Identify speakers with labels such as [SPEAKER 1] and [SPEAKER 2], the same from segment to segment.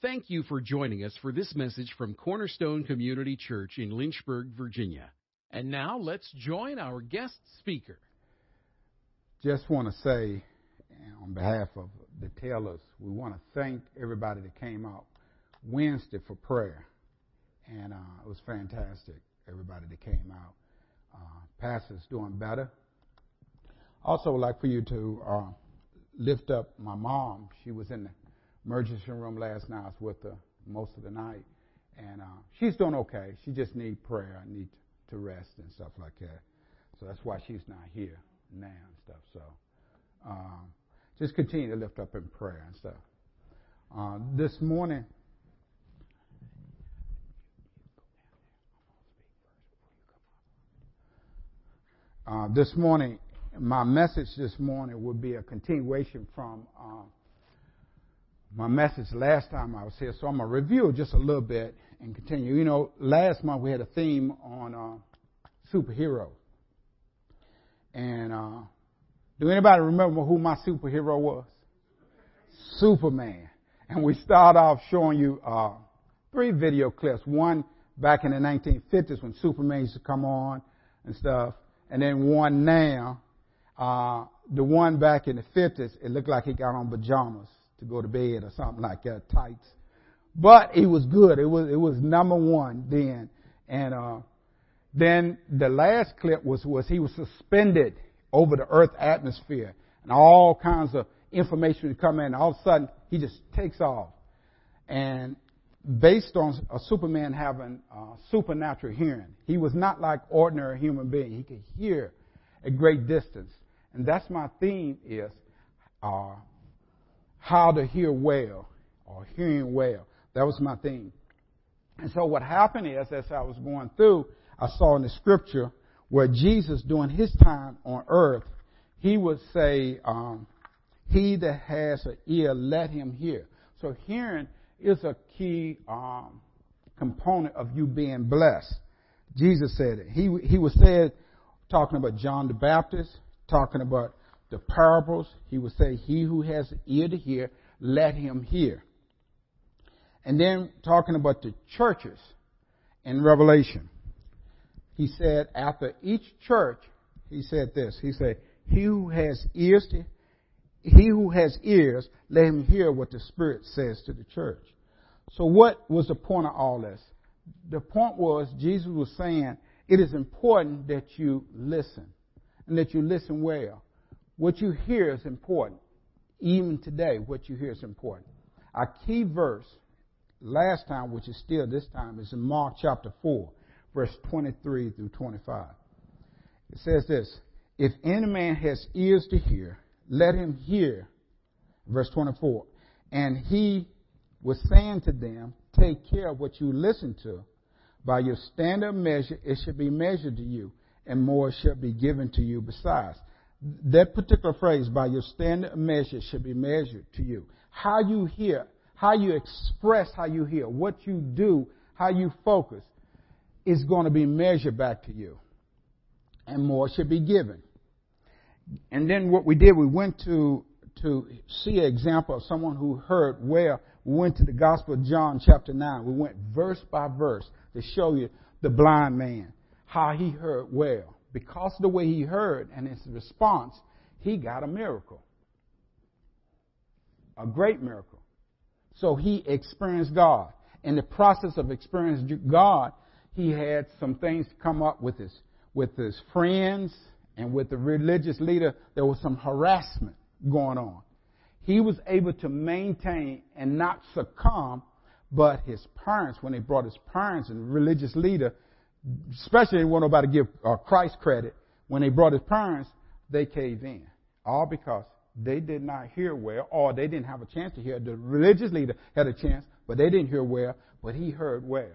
[SPEAKER 1] Thank you for joining us for this message from Cornerstone Community Church in Lynchburg, Virginia. And now let's join our guest speaker.
[SPEAKER 2] Just want to say, on behalf of the tellers, we want to thank everybody that came out Wednesday for prayer. And uh, it was fantastic, everybody that came out. Uh, Pastor's doing better. Also, would like for you to uh, lift up my mom. She was in the emergency room last night. I was with her most of the night, and uh, she's doing okay. She just needs prayer. I need to rest and stuff like that. So that's why she's not here now and stuff. So um, just continue to lift up in prayer and stuff. Uh, this morning. Uh, this morning, my message this morning would be a continuation from uh, my message last time I was here, so I'm going to review just a little bit and continue. You know, last month we had a theme on uh, superhero. And uh, do anybody remember who my superhero was? Superman. And we start off showing you uh, three video clips. One back in the 1950s when Superman used to come on and stuff. And then one now. Uh, the one back in the 50s, it looked like he got on pajamas to go to bed or something like that, tights. But it was good. It was it was number one then. And uh, then the last clip was was he was suspended over the Earth atmosphere, and all kinds of information would come in. All of a sudden, he just takes off. And based on a Superman having uh, supernatural hearing, he was not like ordinary human being. He could hear at great distance, and that's my theme is uh, how to hear well or hearing well. That was my theme. And so what happened is, as I was going through, I saw in the scripture where Jesus, during his time on earth, he would say, um, "He that has an ear, let him hear." So hearing is a key um, component of you being blessed. Jesus said it. He he was said talking about John the Baptist, talking about the parables, he would say, He who has ear to hear, let him hear. And then talking about the churches in Revelation, he said, after each church, he said this. He said, He who has ears to he who has ears, let him hear what the Spirit says to the church. So what was the point of all this? The point was Jesus was saying it is important that you listen and that you listen well. What you hear is important. Even today, what you hear is important. Our key verse last time, which is still this time, is in Mark chapter 4, verse 23 through 25. It says this If any man has ears to hear, let him hear. Verse 24. And he was saying to them, Take care of what you listen to. By your standard measure, it shall be measured to you, and more shall be given to you besides that particular phrase, by your standard measure, should be measured to you. How you hear, how you express how you hear, what you do, how you focus, is going to be measured back to you. And more should be given. And then what we did, we went to, to see an example of someone who heard well. We went to the Gospel of John, chapter 9. We went verse by verse to show you the blind man, how he heard well because of the way he heard and his response, he got a miracle. A great miracle. So he experienced God. In the process of experiencing God, he had some things come up with his, with his friends and with the religious leader. There was some harassment going on. He was able to maintain and not succumb, but his parents, when they brought his parents and religious leader especially when nobody give uh, Christ credit, when they brought his parents, they caved in. All because they did not hear well, or they didn't have a chance to hear. The religious leader had a chance, but they didn't hear well, but he heard well.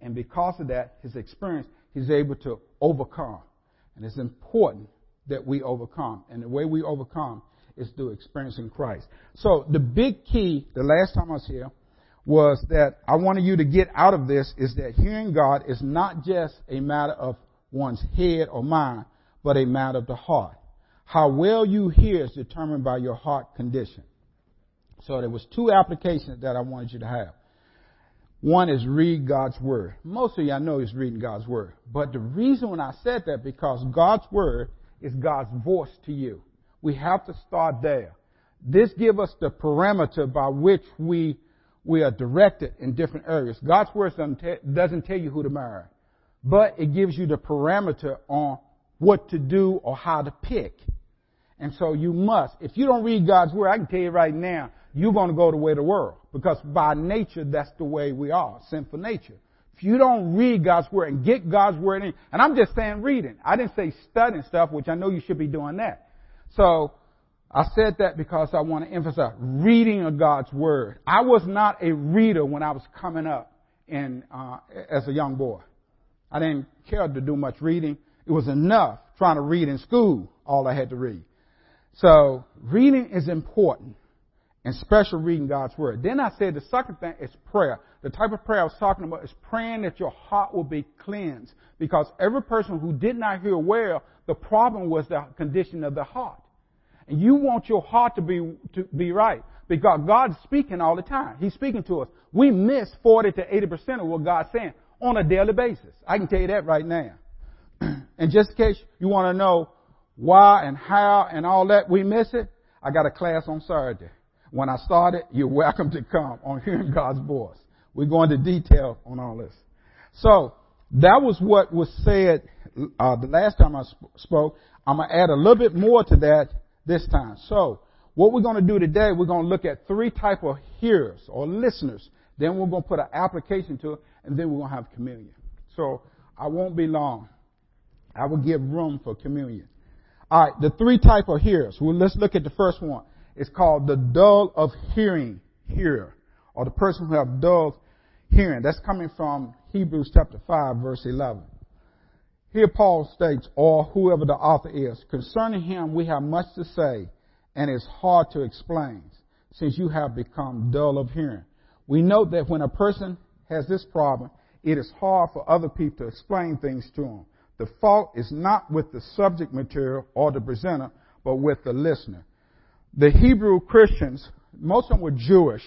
[SPEAKER 2] And because of that, his experience, he's able to overcome. And it's important that we overcome. And the way we overcome is through experiencing Christ. So the big key, the last time I was here, was that I wanted you to get out of this is that hearing God is not just a matter of one's head or mind, but a matter of the heart. How well you hear is determined by your heart condition. So there was two applications that I wanted you to have. One is read God's Word. Most of y'all know is reading God's Word. But the reason when I said that, because God's Word is God's voice to you. We have to start there. This gives us the parameter by which we, we are directed in different areas. God's Word doesn't, tell you who to marry, but it gives you the parameter on what to do or how to pick. And so you must, if you don't read God's Word, I can tell you right now, you're going to go the way of the world. Because by nature, that's the way we are, sinful nature. If you don't read God's Word and get God's Word in, and I'm just saying reading. I didn't say studying stuff, which I know you should be doing that. So, I said that because I want to emphasize reading of God's Word. I was not a reader when I was coming up uh, as a young boy. I didn't care to do much reading. It was enough trying to read in school, all I had to read. So, reading is important and special reading God's Word. Then I said the second thing is prayer. The type of prayer I was talking about is praying that your heart will be cleansed. Because every person who did not hear well, the problem was the condition of the heart. And you want your heart to be, to be right. Because God's speaking all the time. He's speaking to us. We miss 40 to 80% of what God's saying on a daily basis. I can tell you that right now. and just in case you want to know why and how and all that we miss it, I got a class on Saturday. When I started, you're welcome to come on hearing God's voice. We go into detail on all this. So that was what was said uh, the last time I sp- spoke. I'm gonna add a little bit more to that this time. So what we're gonna do today, we're gonna look at three type of hearers or listeners. Then we're gonna put an application to it, and then we're gonna have communion. So I won't be long. I will give room for communion. All right, the three type of hearers. Well, let's look at the first one. It's called the dull of hearing hearer, or the person who have dull hearing. That's coming from Hebrews chapter 5 verse 11. Here Paul states, or whoever the author is, concerning him we have much to say, and it's hard to explain, since you have become dull of hearing. We note that when a person has this problem, it is hard for other people to explain things to them. The fault is not with the subject material or the presenter, but with the listener the Hebrew Christians, most of them were Jewish,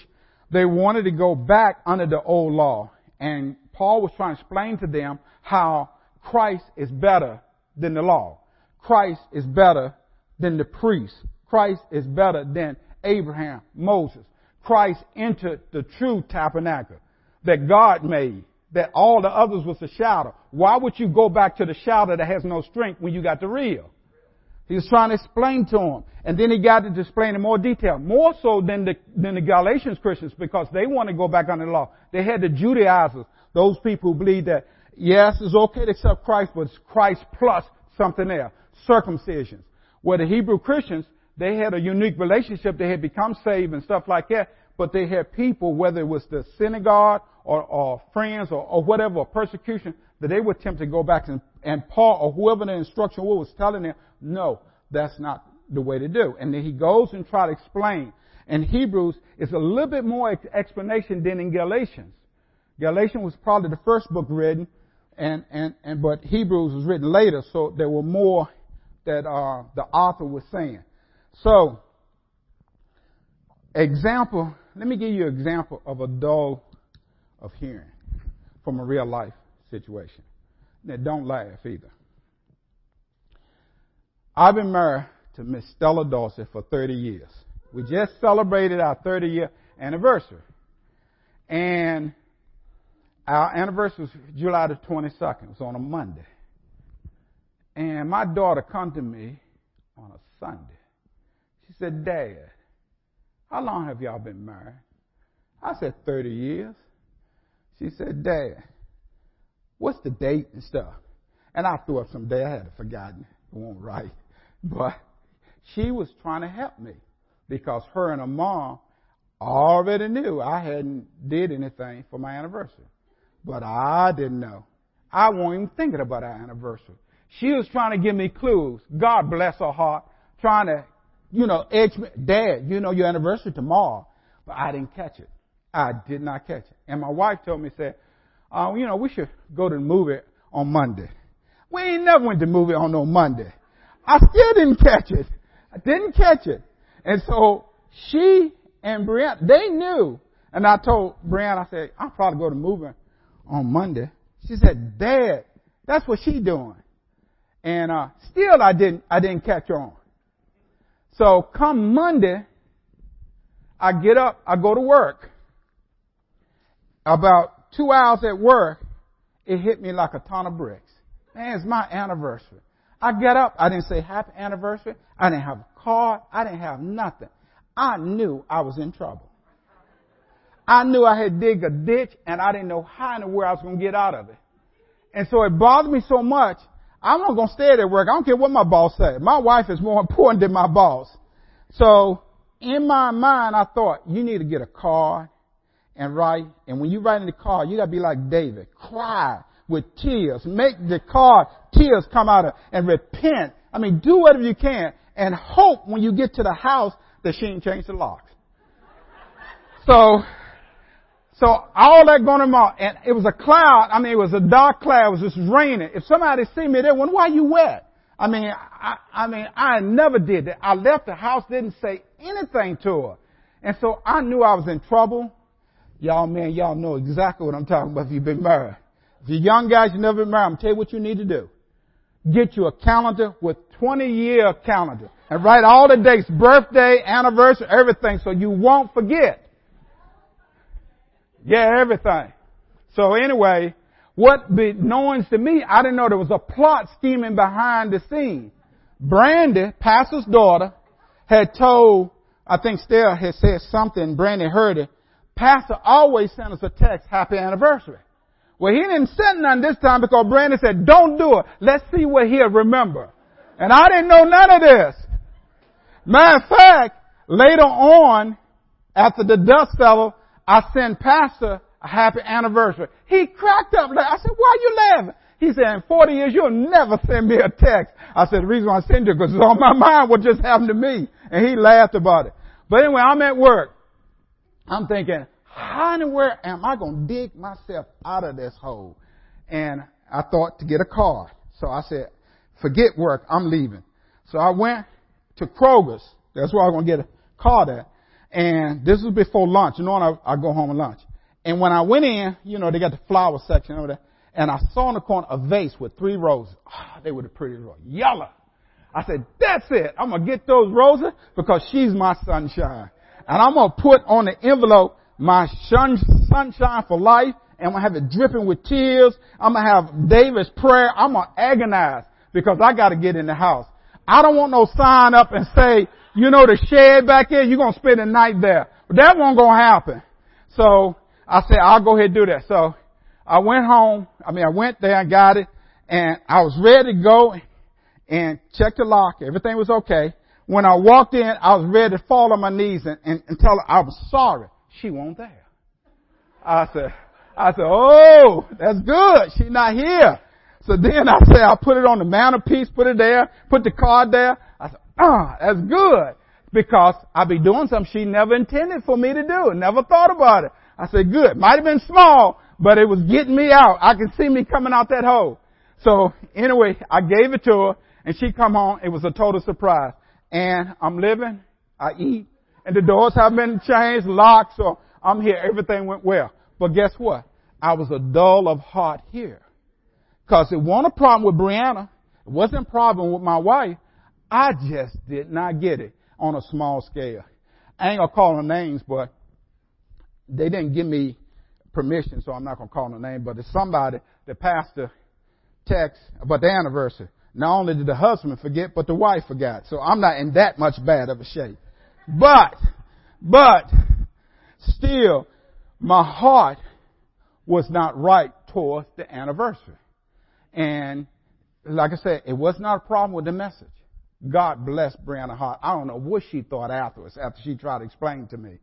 [SPEAKER 2] they wanted to go back under the old law. And Paul was trying to explain to them how Christ is better than the law. Christ is better than the priest. Christ is better than Abraham, Moses. Christ entered the true tabernacle that God made, that all the others was a shadow. Why would you go back to the shadow that has no strength when you got the real? He was trying to explain to them. And then he got to explain in more detail. More so than the, than the Galatians Christians because they want to go back under the law. They had the Judaizers, those people who believe that, yes, it's okay to accept Christ, but it's Christ plus something else. Circumcisions. Where the Hebrew Christians, they had a unique relationship. They had become saved and stuff like that. But they had people, whether it was the synagogue or, or friends or, or whatever, or persecution, that they were tempted to go back and, and Paul or whoever the instruction was telling them, no, that's not the way to do. And then he goes and try to explain. And Hebrews is a little bit more explanation than in Galatians. Galatians was probably the first book written, and, and, and but Hebrews was written later, so there were more that uh, the author was saying. So, example, let me give you an example of a dull of hearing from a real life situation. Now, don't laugh either. I've been married to Miss Stella Dolsey for 30 years. We just celebrated our 30 year anniversary. And our anniversary was July the 22nd. It was on a Monday. And my daughter come to me on a Sunday. She said, Dad, how long have y'all been married? I said, 30 years. She said, Dad, what's the date and stuff? And I threw up some day. I had forgotten. It won't right. But she was trying to help me because her and her mom already knew I hadn't did anything for my anniversary. But I didn't know. I wasn't even thinking about our anniversary. She was trying to give me clues. God bless her heart. Trying to, you know, edge me. Dad, you know your anniversary tomorrow. But I didn't catch it. I did not catch it. And my wife told me, said, uh, you know, we should go to the movie on Monday. We ain't never went to the movie on no Monday. I still didn't catch it. I didn't catch it. And so she and Brianna, they knew. And I told Brianna, I said, I'll probably go to moving on Monday. She said, Dad, that's what she doing. And, uh, still I didn't, I didn't catch on. So come Monday, I get up, I go to work. About two hours at work, it hit me like a ton of bricks. Man, it's my anniversary. I get up, I didn't say happy anniversary. I didn't have a card. I didn't have nothing. I knew I was in trouble. I knew I had dig a ditch and I didn't know how the world I was going to get out of it. And so it bothered me so much. I'm not going to stay at work. I don't care what my boss said. My wife is more important than my boss. So in my mind, I thought you need to get a card and write. And when you write in the card, you got to be like David. Cry with tears. Make the card tears come out of and repent. I mean, do whatever you can and hope when you get to the house that she ain't changed the locks. So, so all that going on, and it was a cloud. I mean, it was a dark cloud. It was just raining. If somebody see me, they wonder why you wet. I mean, I, I mean, I never did that. I left the house, didn't say anything to her. And so I knew I was in trouble. Y'all, man, y'all know exactly what I'm talking about if you've been married. If you're young guys, you never been married, I'm tell you what you need to do. Get you a calendar with 20 year calendar and write all the dates, birthday, anniversary, everything so you won't forget. Yeah, everything. So anyway, what be knowing to me, I didn't know there was a plot scheming behind the scene. Brandy, pastor's daughter, had told, I think Stella had said something, Brandy heard it. Pastor always sent us a text, happy anniversary. Well, he didn't send none this time because Brandy said, don't do it. Let's see what he'll remember. And I didn't know none of this. Matter of fact, later on, after the dust settled, I sent Pastor a happy anniversary. He cracked up. I said, why are you laughing? He said, in 40 years, you'll never send me a text. I said, the reason I send you because it's on my mind what just happened to me. And he laughed about it. But anyway, I'm at work. I'm thinking, how in the world am I going to dig myself out of this hole? And I thought to get a car. So I said, forget work. I'm leaving. So I went to Kroger's. That's where I was going to get a car at. And this was before lunch. You know, I, I go home and lunch. And when I went in, you know, they got the flower section over there. And I saw in the corner a vase with three roses. Oh, they were the prettiest roses. Yellow. I said, that's it. I'm going to get those roses because she's my sunshine. And I'm going to put on the envelope my sun, sunshine for life. And I'm going to have it dripping with tears. I'm going to have David's prayer. I'm going to agonize because I got to get in the house. I don't want no sign up and say, you know, the shed back there, you're going to spend the night there. But that won't going to happen. So I said, I'll go ahead and do that. So I went home. I mean, I went there and got it and I was ready to go and check the lock. Everything was okay. When I walked in, I was ready to fall on my knees and, and, and tell her I was sorry. She won't there. I said, I said, oh, that's good. She's not here. So then I said, I put it on the mantelpiece, put it there, put the card there. Ah, that's good. Because I be doing something she never intended for me to do, never thought about it. I said, good. Might have been small, but it was getting me out. I can see me coming out that hole. So anyway, I gave it to her and she come home. It was a total surprise. And I'm living, I eat, and the doors have been changed, locked, so I'm here. Everything went well. But guess what? I was a dull of heart here. Cause it wasn't a problem with Brianna. It wasn't a problem with my wife. I just did not get it on a small scale. I ain't gonna call her names, but they didn't give me permission, so I'm not gonna call her name, but it's somebody, the pastor text about the anniversary. Not only did the husband forget, but the wife forgot. So I'm not in that much bad of a shape. But, but, still, my heart was not right towards the anniversary. And like I said, it was not a problem with the message. God bless Brianna heart. I don't know what she thought afterwards, after she tried to explain to me.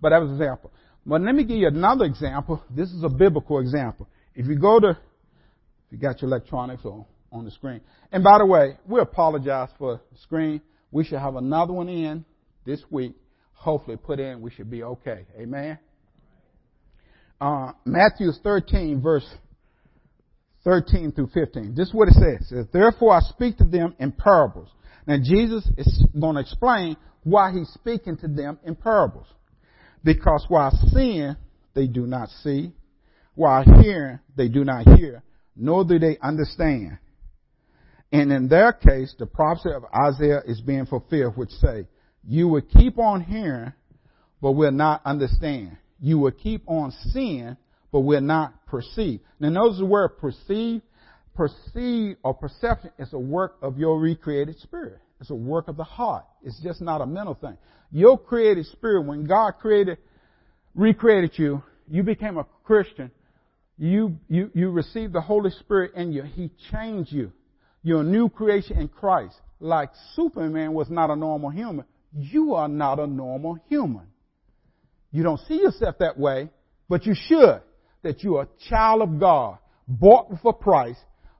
[SPEAKER 2] But that was an example. But let me give you another example. This is a biblical example. If you go to, if you got your electronics on, on the screen. And by the way, we apologize for the screen. We should have another one in this week. Hopefully put in, we should be okay. Amen. Uh, Matthew 13 verse 13 through 15. This is what it says. It says, Therefore I speak to them in parables. Now Jesus is going to explain why he's speaking to them in parables. Because while seeing, they do not see. While hearing, they do not hear, nor do they understand. And in their case, the prophecy of Isaiah is being fulfilled, which say, you will keep on hearing, but will not understand. You will keep on seeing, but will not perceive. Now notice the word perceive. Perceive or perception is a work of your recreated spirit. It's a work of the heart. It's just not a mental thing. Your created spirit, when God created, recreated you, you became a Christian. You, you, you received the Holy Spirit in you. He changed you. You're a new creation in Christ. Like Superman was not a normal human. You are not a normal human. You don't see yourself that way, but you should. That you are a child of God, bought for price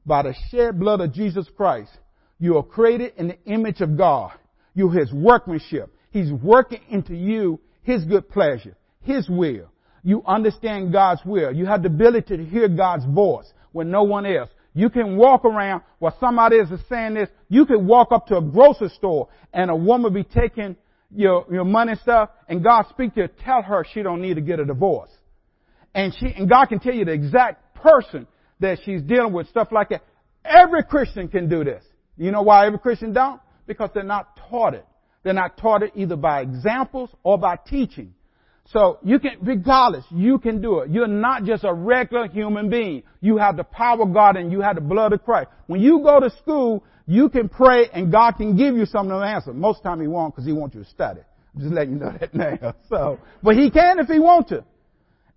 [SPEAKER 2] by the shed blood of Jesus Christ. You are created in the image of God. You're His workmanship. He's working into you His good pleasure, His will. You understand God's will. You have the ability to hear God's voice when no one else. You can walk around while somebody is saying this. You can walk up to a grocery store and a woman be taking your, your money and stuff and God speak to her, tell her she don't need to get a divorce. And she, and God can tell you the exact person that she's dealing with, stuff like that. Every Christian can do this. You know why every Christian don't? Because they're not taught it. They're not taught it either by examples or by teaching. So you can, regardless, you can do it. You're not just a regular human being. You have the power of God and you have the blood of Christ. When you go to school, you can pray and God can give you some of the answers. Most time He won't because He wants you to study. I'm just letting you know that now. So, but He can if He wants to.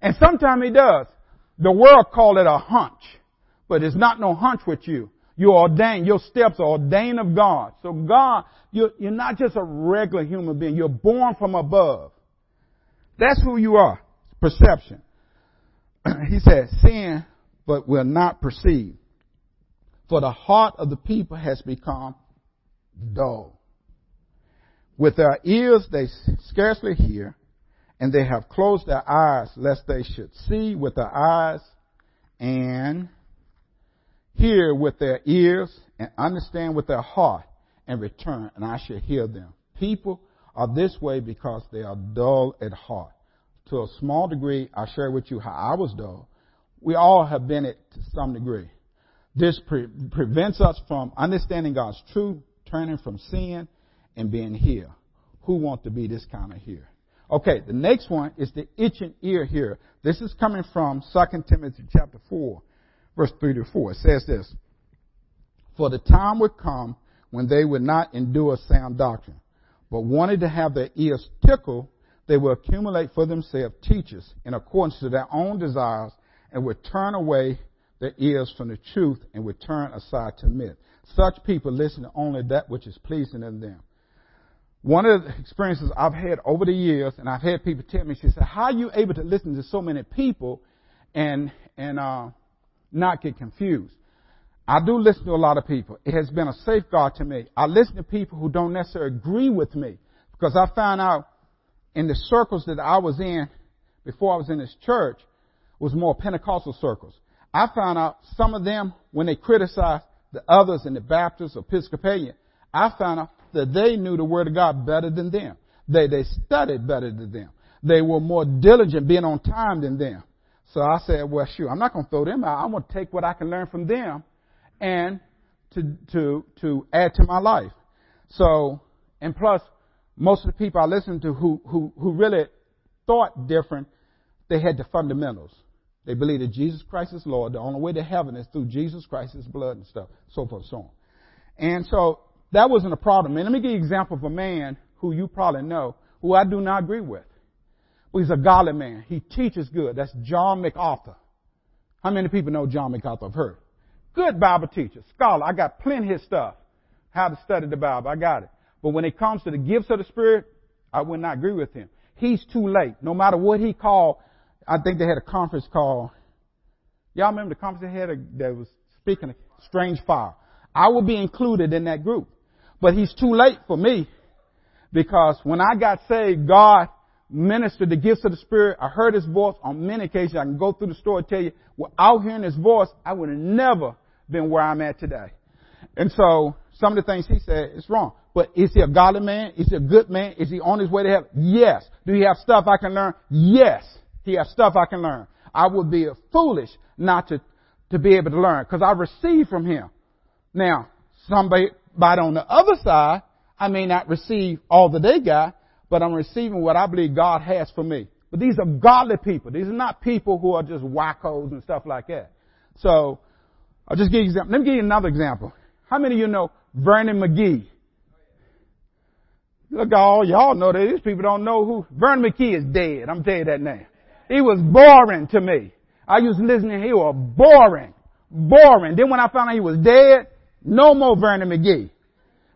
[SPEAKER 2] And sometimes He does. The world called it a hunch. But it's not no hunch with you. You're ordained. Your steps are ordained of God. So God, you're, you're not just a regular human being. You're born from above. That's who you are. Perception. he said, sin, but will not perceive. For the heart of the people has become dull. With their ears they scarcely hear, and they have closed their eyes lest they should see with their eyes and hear with their ears and understand with their heart and return, and I shall heal them. People are this way because they are dull at heart. To a small degree, I share with you how I was dull. We all have been it to some degree. This pre- prevents us from understanding God's truth, turning from sin, and being here. Who want to be this kind of here? Okay, the next one is the itching ear here. This is coming from 2 Timothy chapter 4, verse 3 to 4. It says this, For the time would come when they would not endure sound doctrine, but wanted to have their ears tickled, they will accumulate for themselves teachers in accordance to their own desires and would turn away their ears from the truth and would turn aside to myth. Such people listen to only that which is pleasing in them. One of the experiences I've had over the years, and I've had people tell me, she said, how are you able to listen to so many people and, and, uh, not get confused? I do listen to a lot of people. It has been a safeguard to me. I listen to people who don't necessarily agree with me because I found out in the circles that I was in before I was in this church was more Pentecostal circles. I found out some of them, when they criticized the others in the Baptist or Episcopalian, I found out that they knew the Word of God better than them. They, they studied better than them. They were more diligent being on time than them. So I said, well, sure, I'm not going to throw them out. I'm going to take what I can learn from them and to, to, to add to my life. So, and plus, most of the people I listened to who, who, who really thought different, they had the fundamentals. They believed that Jesus Christ is Lord. The only way to heaven is through Jesus Christ's blood and stuff, so forth and so on. And so that wasn't a problem. And let me give you an example of a man who you probably know, who I do not agree with. He's a godly man. He teaches good. That's John MacArthur. How many people know John MacArthur? I've heard. Good Bible teacher, scholar. I got plenty of his stuff. How to study the Bible. I got it. But when it comes to the gifts of the Spirit, I would not agree with him. He's too late. No matter what he called, I think they had a conference call. Y'all remember the conference they had that was speaking of strange fire. I will be included in that group. But he's too late for me because when I got saved, God ministered the gifts of the Spirit. I heard His voice on many occasions. I can go through the story and tell you, without hearing His voice, I would have never been where I'm at today. And so, some of the things he said is wrong. but is he a godly man? Is he a good man? Is he on his way to heaven? Yes. Do he have stuff I can learn? Yes. He has stuff I can learn. I would be foolish not to, to be able to learn because I receive from him. Now, somebody on the other side, I may not receive all that they got, but I'm receiving what I believe God has for me. But these are godly people. These are not people who are just wackos and stuff like that. So, I'll just give you example. Let me give you another example. How many of you know Vernon McGee? Look, all y'all know that these people don't know who Vernon McGee is dead. I'm telling you that now. He was boring to me. I used to listen to him. He was boring, boring. Then when I found out he was dead, no more Vernon McGee.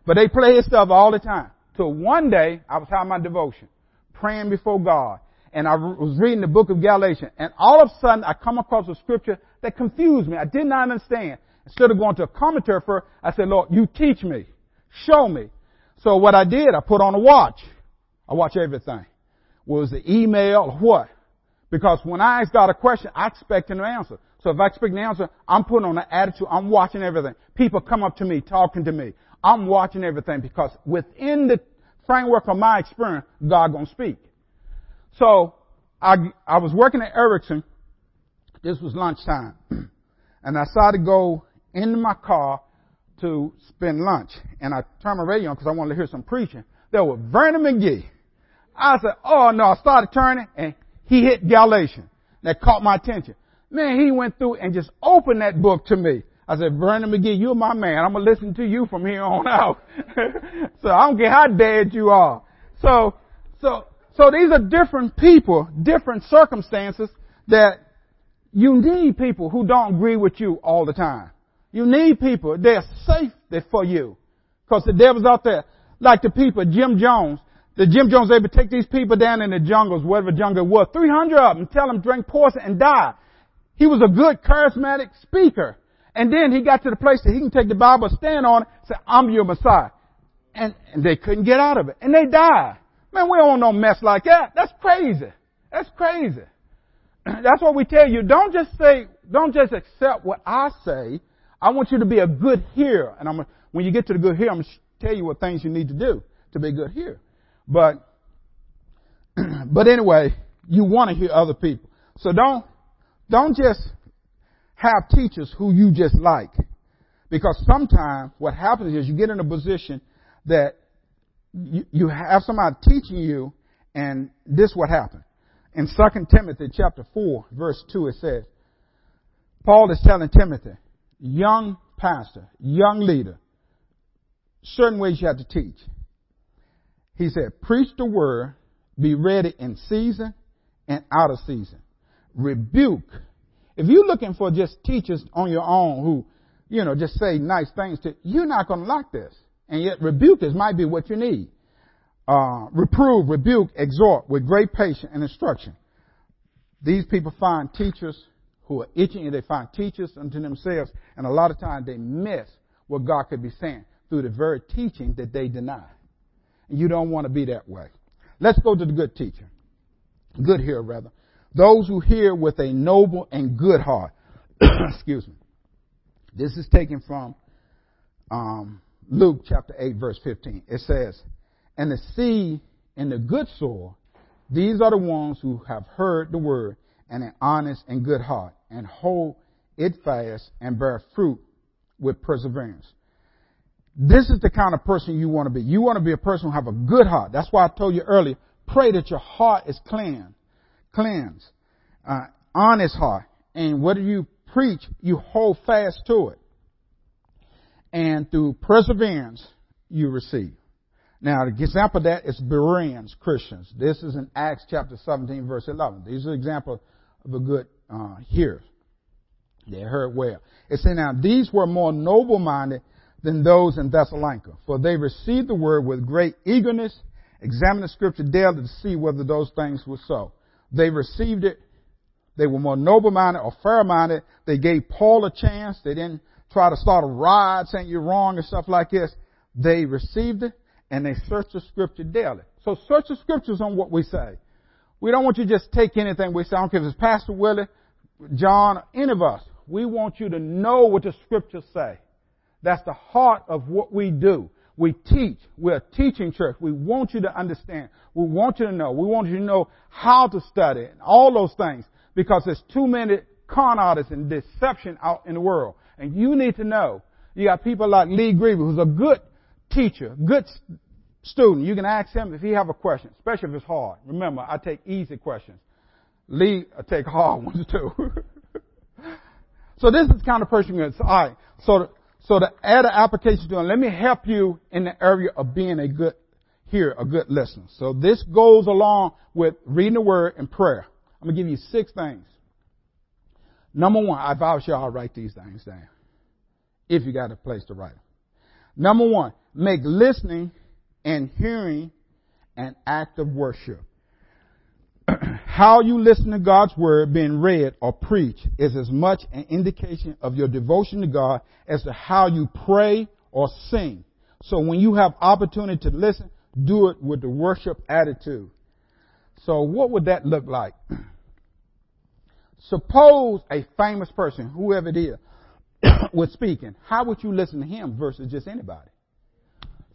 [SPEAKER 2] But they play his stuff all the time. Till one day, I was having my devotion, praying before God, and I was reading the book of Galatians, and all of a sudden I come across a scripture that confused me. I did not understand. Instead of going to a commentary first, I said, Lord, you teach me. Show me. So what I did, I put on a watch. I watch everything. Was the email or what? Because when I ask God a question, I expect an answer. So if I an answer, I'm putting on an attitude. I'm watching everything. People come up to me, talking to me. I'm watching everything because within the framework of my experience, God gonna speak. So I, I was working at Ericsson. This was lunchtime. And I decided to go into my car to spend lunch. And I turned my radio on because I wanted to hear some preaching. There was Vernon McGee. I said, oh no, I started turning and he hit Galatians. That caught my attention. Man, he went through and just opened that book to me. I said, Vernon McGee, you're my man. I'm gonna listen to you from here on out. so I don't care how dead you are. So, so, so these are different people, different circumstances that you need people who don't agree with you all the time. You need people. They're safe for you. Cause the devil's out there. Like the people, Jim Jones. The Jim Jones able to take these people down in the jungles, whatever jungle it was, 300 of them, tell them drink poison and die. He was a good charismatic speaker. And then he got to the place that he can take the Bible, stand on it, say, I'm your Messiah. And, and they couldn't get out of it. And they died. Man, we don't know mess like that. That's crazy. That's crazy. That's what we tell you. Don't just say, don't just accept what I say. I want you to be a good hearer. And I'm, when you get to the good hearer, I'm going to tell you what things you need to do to be a good hearer. But, but anyway, you want to hear other people. So don't, don't just have teachers who you just like. Because sometimes what happens is you get in a position that you, you have somebody teaching you and this what happens in 2 Timothy chapter 4 verse 2 it says, Paul is telling Timothy, young pastor, young leader, certain ways you have to teach. He said, preach the word, be ready in season and out of season. Rebuke. If you're looking for just teachers on your own who, you know, just say nice things to, you're not going to like this. And yet rebuke is might be what you need uh, reprove, rebuke, exhort with great patience and instruction. These people find teachers who are itching and they find teachers unto themselves, and a lot of times they miss what God could be saying through the very teaching that they deny. And you don't want to be that way. Let's go to the good teacher. Good hearer, rather. Those who hear with a noble and good heart. Excuse me. This is taken from um, Luke chapter 8, verse 15. It says, and the seed in the good soil, these are the ones who have heard the word and an honest and good heart and hold it fast and bear fruit with perseverance. This is the kind of person you want to be. You want to be a person who have a good heart. That's why I told you earlier, pray that your heart is cleansed, cleansed, uh, honest heart. And what do you preach, you hold fast to it. And through perseverance, you receive. Now, the example of that is Bereans Christians. This is in Acts chapter 17, verse 11. These are examples of a good uh, hearer. They heard well. It said, now, these were more noble-minded than those in Thessalonica, for they received the word with great eagerness, examined the scripture daily to see whether those things were so. They received it. They were more noble-minded or fair-minded. They gave Paul a chance. They didn't try to start a riot saying you're wrong and stuff like this. They received it and they searched the scripture daily. So search the scriptures on what we say. We don't want you to just take anything we say. I don't care if it's Pastor Willie, John, any of us. We want you to know what the scriptures say. That's the heart of what we do. We teach. We're a teaching church. We want you to understand. We want you to know. We want you to know how to study and all those things because there's too many con artists and deception out in the world. And you need to know. You got people like Lee Griever, who's a good teacher, good student. You can ask him if he have a question, especially if it's hard. Remember, I take easy questions. Lee, I take hard ones too. so this is the kind of person you're, all right. So, so to add an application to it, let me help you in the area of being a good hearer, a good listener. So this goes along with reading the word and prayer. I'm gonna give you six things. Number one, I vow you all write these things down. If you got a place to write them. Number one, make listening and hearing an act of worship. How you listen to God's word being read or preached is as much an indication of your devotion to God as to how you pray or sing. So when you have opportunity to listen, do it with the worship attitude. So what would that look like? Suppose a famous person, whoever it is, was speaking. How would you listen to him versus just anybody?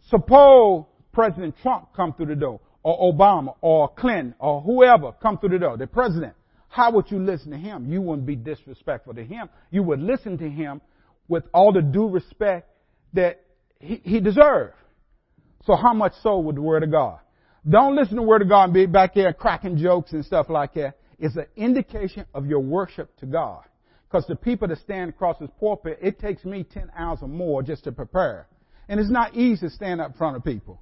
[SPEAKER 2] Suppose President Trump come through the door, or Obama, or Clinton, or whoever come through the door, the president. How would you listen to him? You wouldn't be disrespectful to him. You would listen to him with all the due respect that he, he deserved. So how much so with the Word of God? Don't listen to the Word of God and be back there cracking jokes and stuff like that. It's an indication of your worship to God. Because the people that stand across this pulpit, it takes me 10 hours or more just to prepare. And it's not easy to stand up in front of people.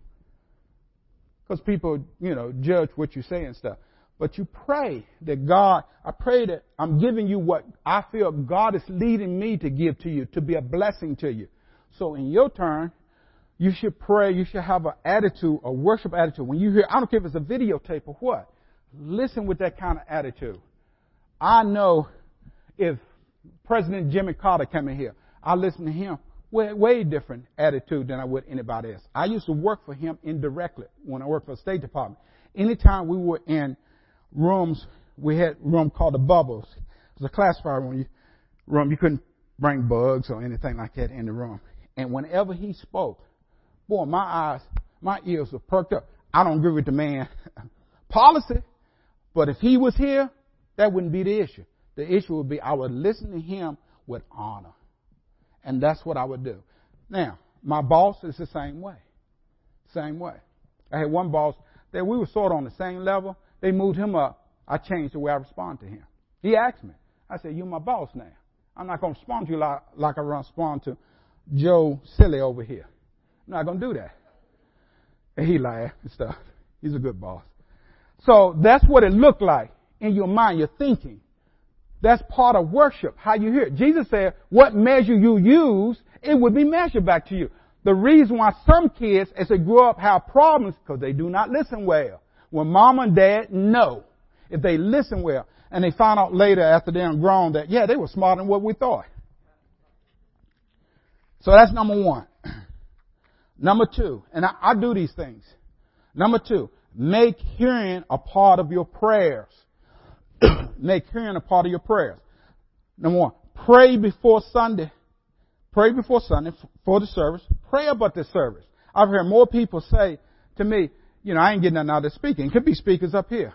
[SPEAKER 2] Because people, you know, judge what you say and stuff. But you pray that God, I pray that I'm giving you what I feel God is leading me to give to you, to be a blessing to you. So in your turn, you should pray, you should have an attitude, a worship attitude. When you hear, I don't care if it's a videotape or what, listen with that kind of attitude. I know if President Jimmy Carter came in here, I listen to him way, way different attitude than I would anybody else. I used to work for him indirectly when I worked for the State Department. Anytime we were in rooms, we had a room called the bubbles. It was a classified room. You, room. you couldn't bring bugs or anything like that in the room. And whenever he spoke, boy, my eyes, my ears were perked up. I don't agree with the man policy, but if he was here, that wouldn't be the issue. The issue would be I would listen to him with honor. And that's what I would do. Now, my boss is the same way. Same way. I had one boss that we were sort of on the same level. They moved him up. I changed the way I respond to him. He asked me. I said, you're my boss now. I'm not going to respond to you like, like I respond to Joe Silly over here. I'm not going to do that. And he laughed and stuff. He's a good boss. So that's what it looked like in your mind, your thinking. That's part of worship, how you hear it. Jesus said, what measure you use, it would be measured back to you. The reason why some kids, as they grow up, have problems, because they do not listen well. When mom and dad know, if they listen well, and they find out later after they're grown that, yeah, they were smarter than what we thought. So that's number one. Number two, and I, I do these things. Number two, make hearing a part of your prayers. make hearing a part of your prayers. Number one, pray before Sunday. Pray before Sunday for the service. Pray about the service. I've heard more people say to me, you know, I ain't getting nothing out of speaking. It could be speakers up here.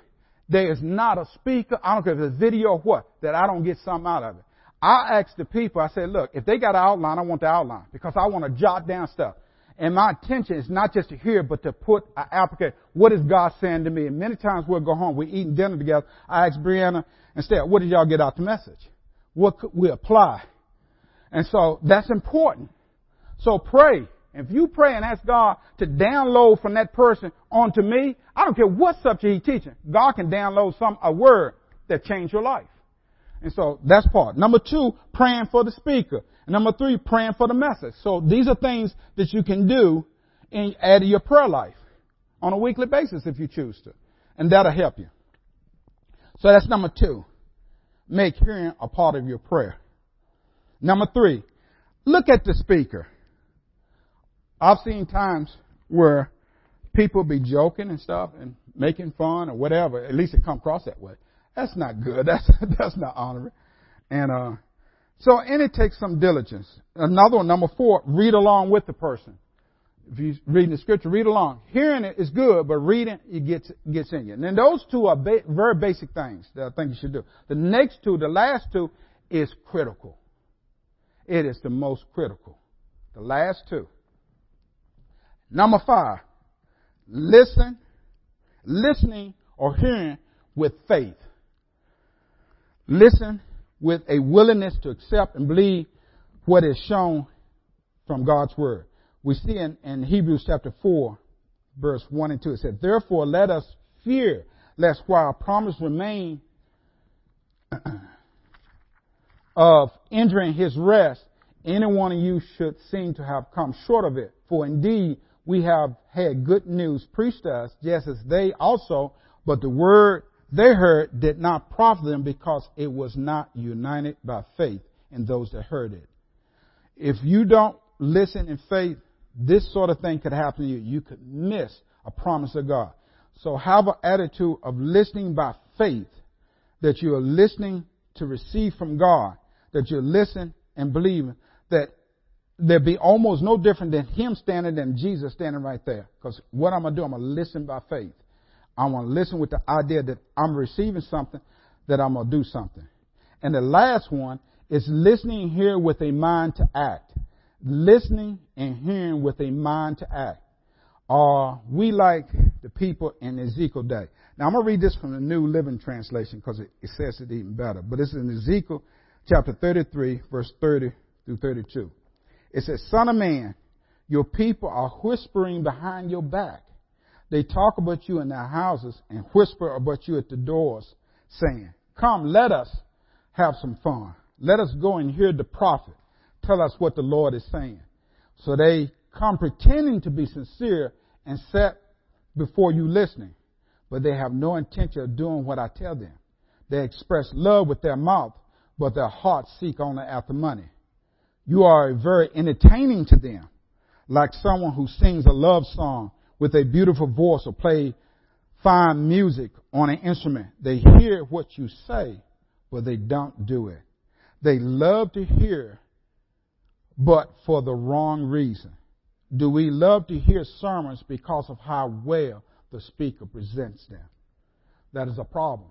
[SPEAKER 2] There is not a speaker, I don't care if it's video or what, that I don't get something out of it. I ask the people, I say, look, if they got an outline, I want the outline because I want to jot down stuff. And my intention is not just to hear, but to put uh, an application. What is God saying to me? And many times we'll go home, we're eating dinner together. I ask Brianna instead, what did y'all get out the message? What could we apply? And so that's important. So pray. If you pray and ask God to download from that person onto me, I don't care what subject he's teaching. God can download some, a word that changed your life. And so that's part. Number two, praying for the speaker. Number three, praying for the message. So these are things that you can do and add to your prayer life on a weekly basis if you choose to. And that'll help you. So that's number two. Make hearing a part of your prayer. Number three, look at the speaker. I've seen times where people be joking and stuff and making fun or whatever. At least it come across that way. That's not good. That's that's not honoring. And uh, so, and it takes some diligence. Another one, number four, read along with the person. If you're reading the scripture, read along. Hearing it is good, but reading it gets gets in you. And then those two are ba- very basic things that I think you should do. The next two, the last two, is critical. It is the most critical. The last two. Number five, listen, listening or hearing with faith. Listen with a willingness to accept and believe what is shown from God's Word. We see in, in Hebrews chapter 4, verse 1 and 2, it said, Therefore let us fear, lest while promise remain of entering his rest, any one of you should seem to have come short of it. For indeed, we have had good news preached to us, just as they also, but the word they heard did not profit them because it was not united by faith in those that heard it. If you don't listen in faith, this sort of thing could happen to you. You could miss a promise of God. So have an attitude of listening by faith, that you are listening to receive from God, that you're listening and believing that there'd be almost no different than him standing than Jesus standing right there. Because what I'm going to do, I'm going to listen by faith. I want to listen with the idea that I'm receiving something, that I'm going to do something. And the last one is listening here with a mind to act. Listening and hearing with a mind to act. Are we like the people in Ezekiel day? Now I'm going to read this from the New Living Translation because it, it says it even better. But it's in Ezekiel chapter 33 verse 30 through 32. It says, Son of man, your people are whispering behind your back. They talk about you in their houses and whisper about you at the doors, saying, Come, let us have some fun. Let us go and hear the prophet tell us what the Lord is saying. So they come pretending to be sincere and set before you listening, but they have no intention of doing what I tell them. They express love with their mouth, but their hearts seek only after money. You are very entertaining to them, like someone who sings a love song with a beautiful voice or play fine music on an instrument. They hear what you say, but they don't do it. They love to hear, but for the wrong reason. Do we love to hear sermons because of how well the speaker presents them? That is a problem.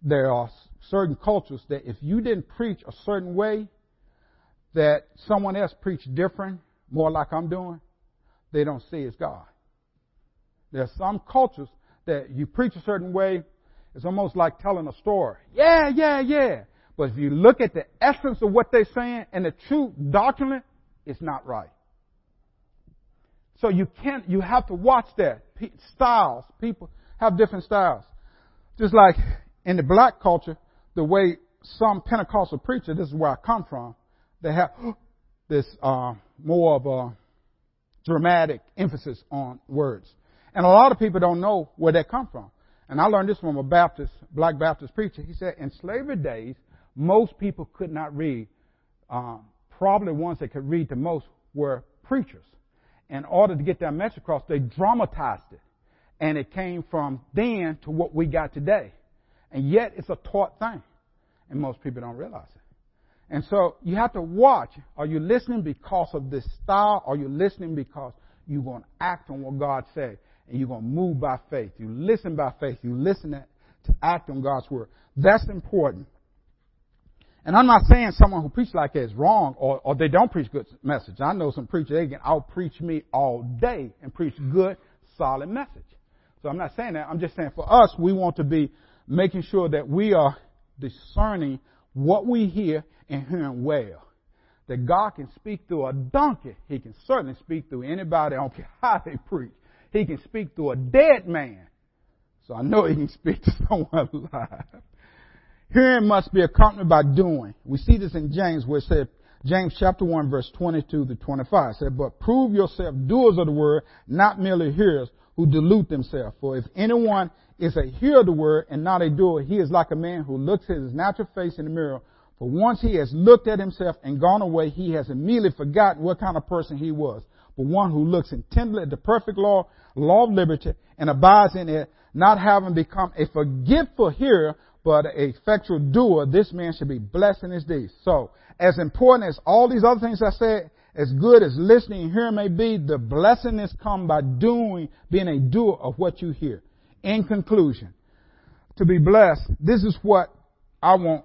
[SPEAKER 2] There are certain cultures that if you didn't preach a certain way, that someone else preached different, more like I'm doing, they don't see as God. There are some cultures that you preach a certain way, it's almost like telling a story. Yeah, yeah, yeah. But if you look at the essence of what they're saying and the true doctrine, it's not right. So you can't, you have to watch that. Styles, people have different styles. Just like in the black culture, the way some Pentecostal preacher, this is where I come from, they have this uh, more of a dramatic emphasis on words. And a lot of people don't know where that come from. And I learned this from a Baptist, black Baptist preacher. He said, in slavery days, most people could not read. Um, probably ones that could read the most were preachers. In order to get that message across, they dramatized it. And it came from then to what we got today. And yet it's a taught thing. And most people don't realize it. And so you have to watch. Are you listening because of this style? Are you listening because you're going to act on what God said? And you're going to move by faith. You listen by faith. You listen to act on God's word. That's important. And I'm not saying someone who preaches like that is wrong or, or they don't preach good message. I know some preachers, they can out preach me all day and preach good, solid message. So I'm not saying that. I'm just saying for us, we want to be making sure that we are discerning what we hear and hearing well. That God can speak through a donkey. He can certainly speak through anybody. I don't care how they preach. He can speak to a dead man. So I know he can speak to someone alive. Hearing must be accompanied by doing. We see this in James where it said, James chapter 1 verse 22 to 25 it said, but prove yourself doers of the word, not merely hearers who delude themselves. For if anyone is a hearer of the word and not a doer, he is like a man who looks at his natural face in the mirror. For once he has looked at himself and gone away, he has immediately forgotten what kind of person he was. But one who looks intently at the perfect law, law of liberty, and abides in it, not having become a forgetful hearer, but a effectual doer, this man should be blessed in his deeds. So, as important as all these other things I said, as good as listening and hearing may be, the blessing is come by doing, being a doer of what you hear. In conclusion, to be blessed, this is what I want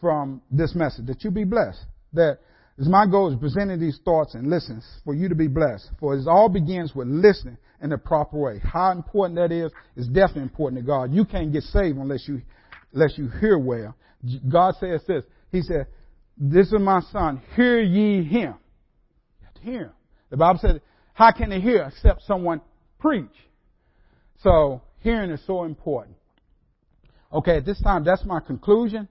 [SPEAKER 2] from this message, that you be blessed. That is my goal is presenting these thoughts and listens for you to be blessed. For it all begins with listening in the proper way. How important that is, is definitely important to God. You can't get saved unless you, unless you hear well. God says this. He said, this is my son. Hear ye him. Hear him. The Bible said, how can they hear except someone preach? So hearing is so important. Okay, at this time, that's my conclusion.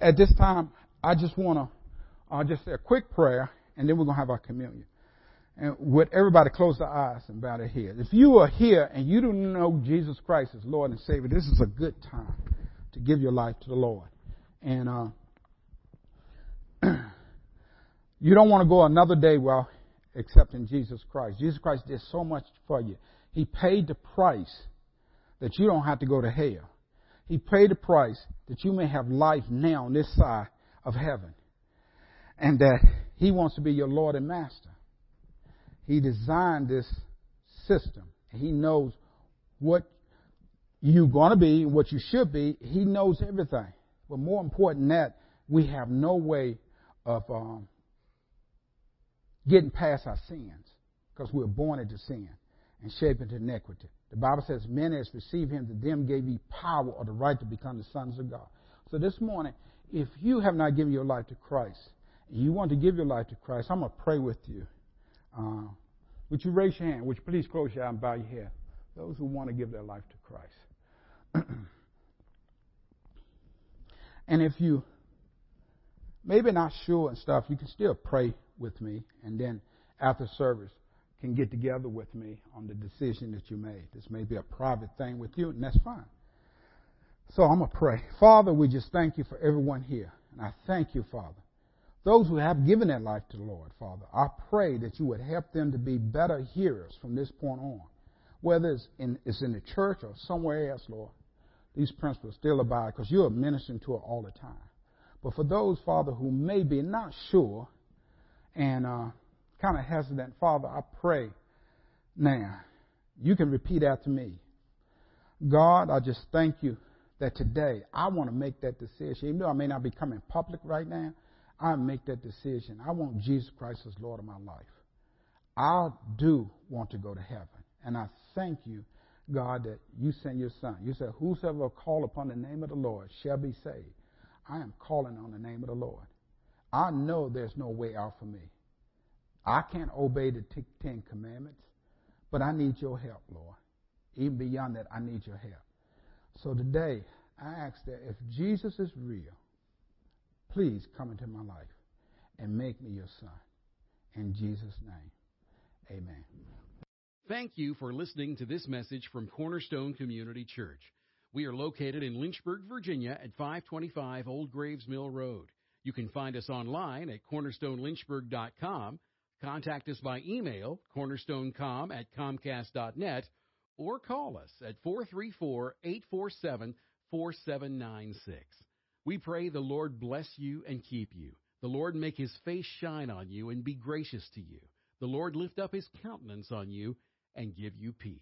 [SPEAKER 2] At this time, I just want to uh, just say a quick prayer, and then we're going to have our communion. And with everybody close their eyes and bow their heads. If you are here and you don't know Jesus Christ as Lord and Savior, this is a good time to give your life to the Lord. And uh, you don't want to go another day while accepting Jesus Christ. Jesus Christ did so much for you. He paid the price that you don't have to go to hell. He paid the price that you may have life now on this side of heaven. And that He wants to be your Lord and Master. He designed this system. He knows what you're going to be, and what you should be. He knows everything. But more important than that, we have no way of um, getting past our sins because we're born into sin and shaped into iniquity. The Bible says, Men as receive him, to them gave he power or the right to become the sons of God. So this morning, if you have not given your life to Christ, you want to give your life to Christ, I'm going to pray with you. Uh, would you raise your hand? Would you please close your eye and bow your head? Those who want to give their life to Christ. and if you maybe not sure and stuff, you can still pray with me, and then after service can get together with me on the decision that you made. This may be a private thing with you, and that's fine. So I'm going to pray. Father, we just thank you for everyone here. And I thank you, Father. Those who have given their life to the Lord, Father, I pray that you would help them to be better hearers from this point on. Whether it's in, it's in the church or somewhere else, Lord, these principles still abide because you're ministering to it all the time. But for those, Father, who may be not sure and uh, kind of hesitant, Father, I pray now you can repeat after me. God, I just thank you that today I want to make that decision. Even though I may not be coming public right now, I make that decision. I want Jesus Christ as Lord of my life. I do want to go to heaven. And I thank you, God, that you sent your son. You said, Whosoever call upon the name of the Lord shall be saved. I am calling on the name of the Lord. I know there's no way out for me. I can't obey the Ten Commandments, but I need your help, Lord. Even beyond that, I need your help. So today, I ask that if Jesus is real, please come into my life and make me your son. In Jesus' name, amen.
[SPEAKER 1] Thank you for listening to this message from Cornerstone Community Church. We are located in Lynchburg, Virginia at 525 Old Graves Mill Road. You can find us online at cornerstonelynchburg.com, contact us by email, cornerstonecom at comcast.net, or call us at 434 847 4796. We pray the Lord bless you and keep you. The Lord make his face shine on you and be gracious to you. The Lord lift up his countenance on you and give you peace.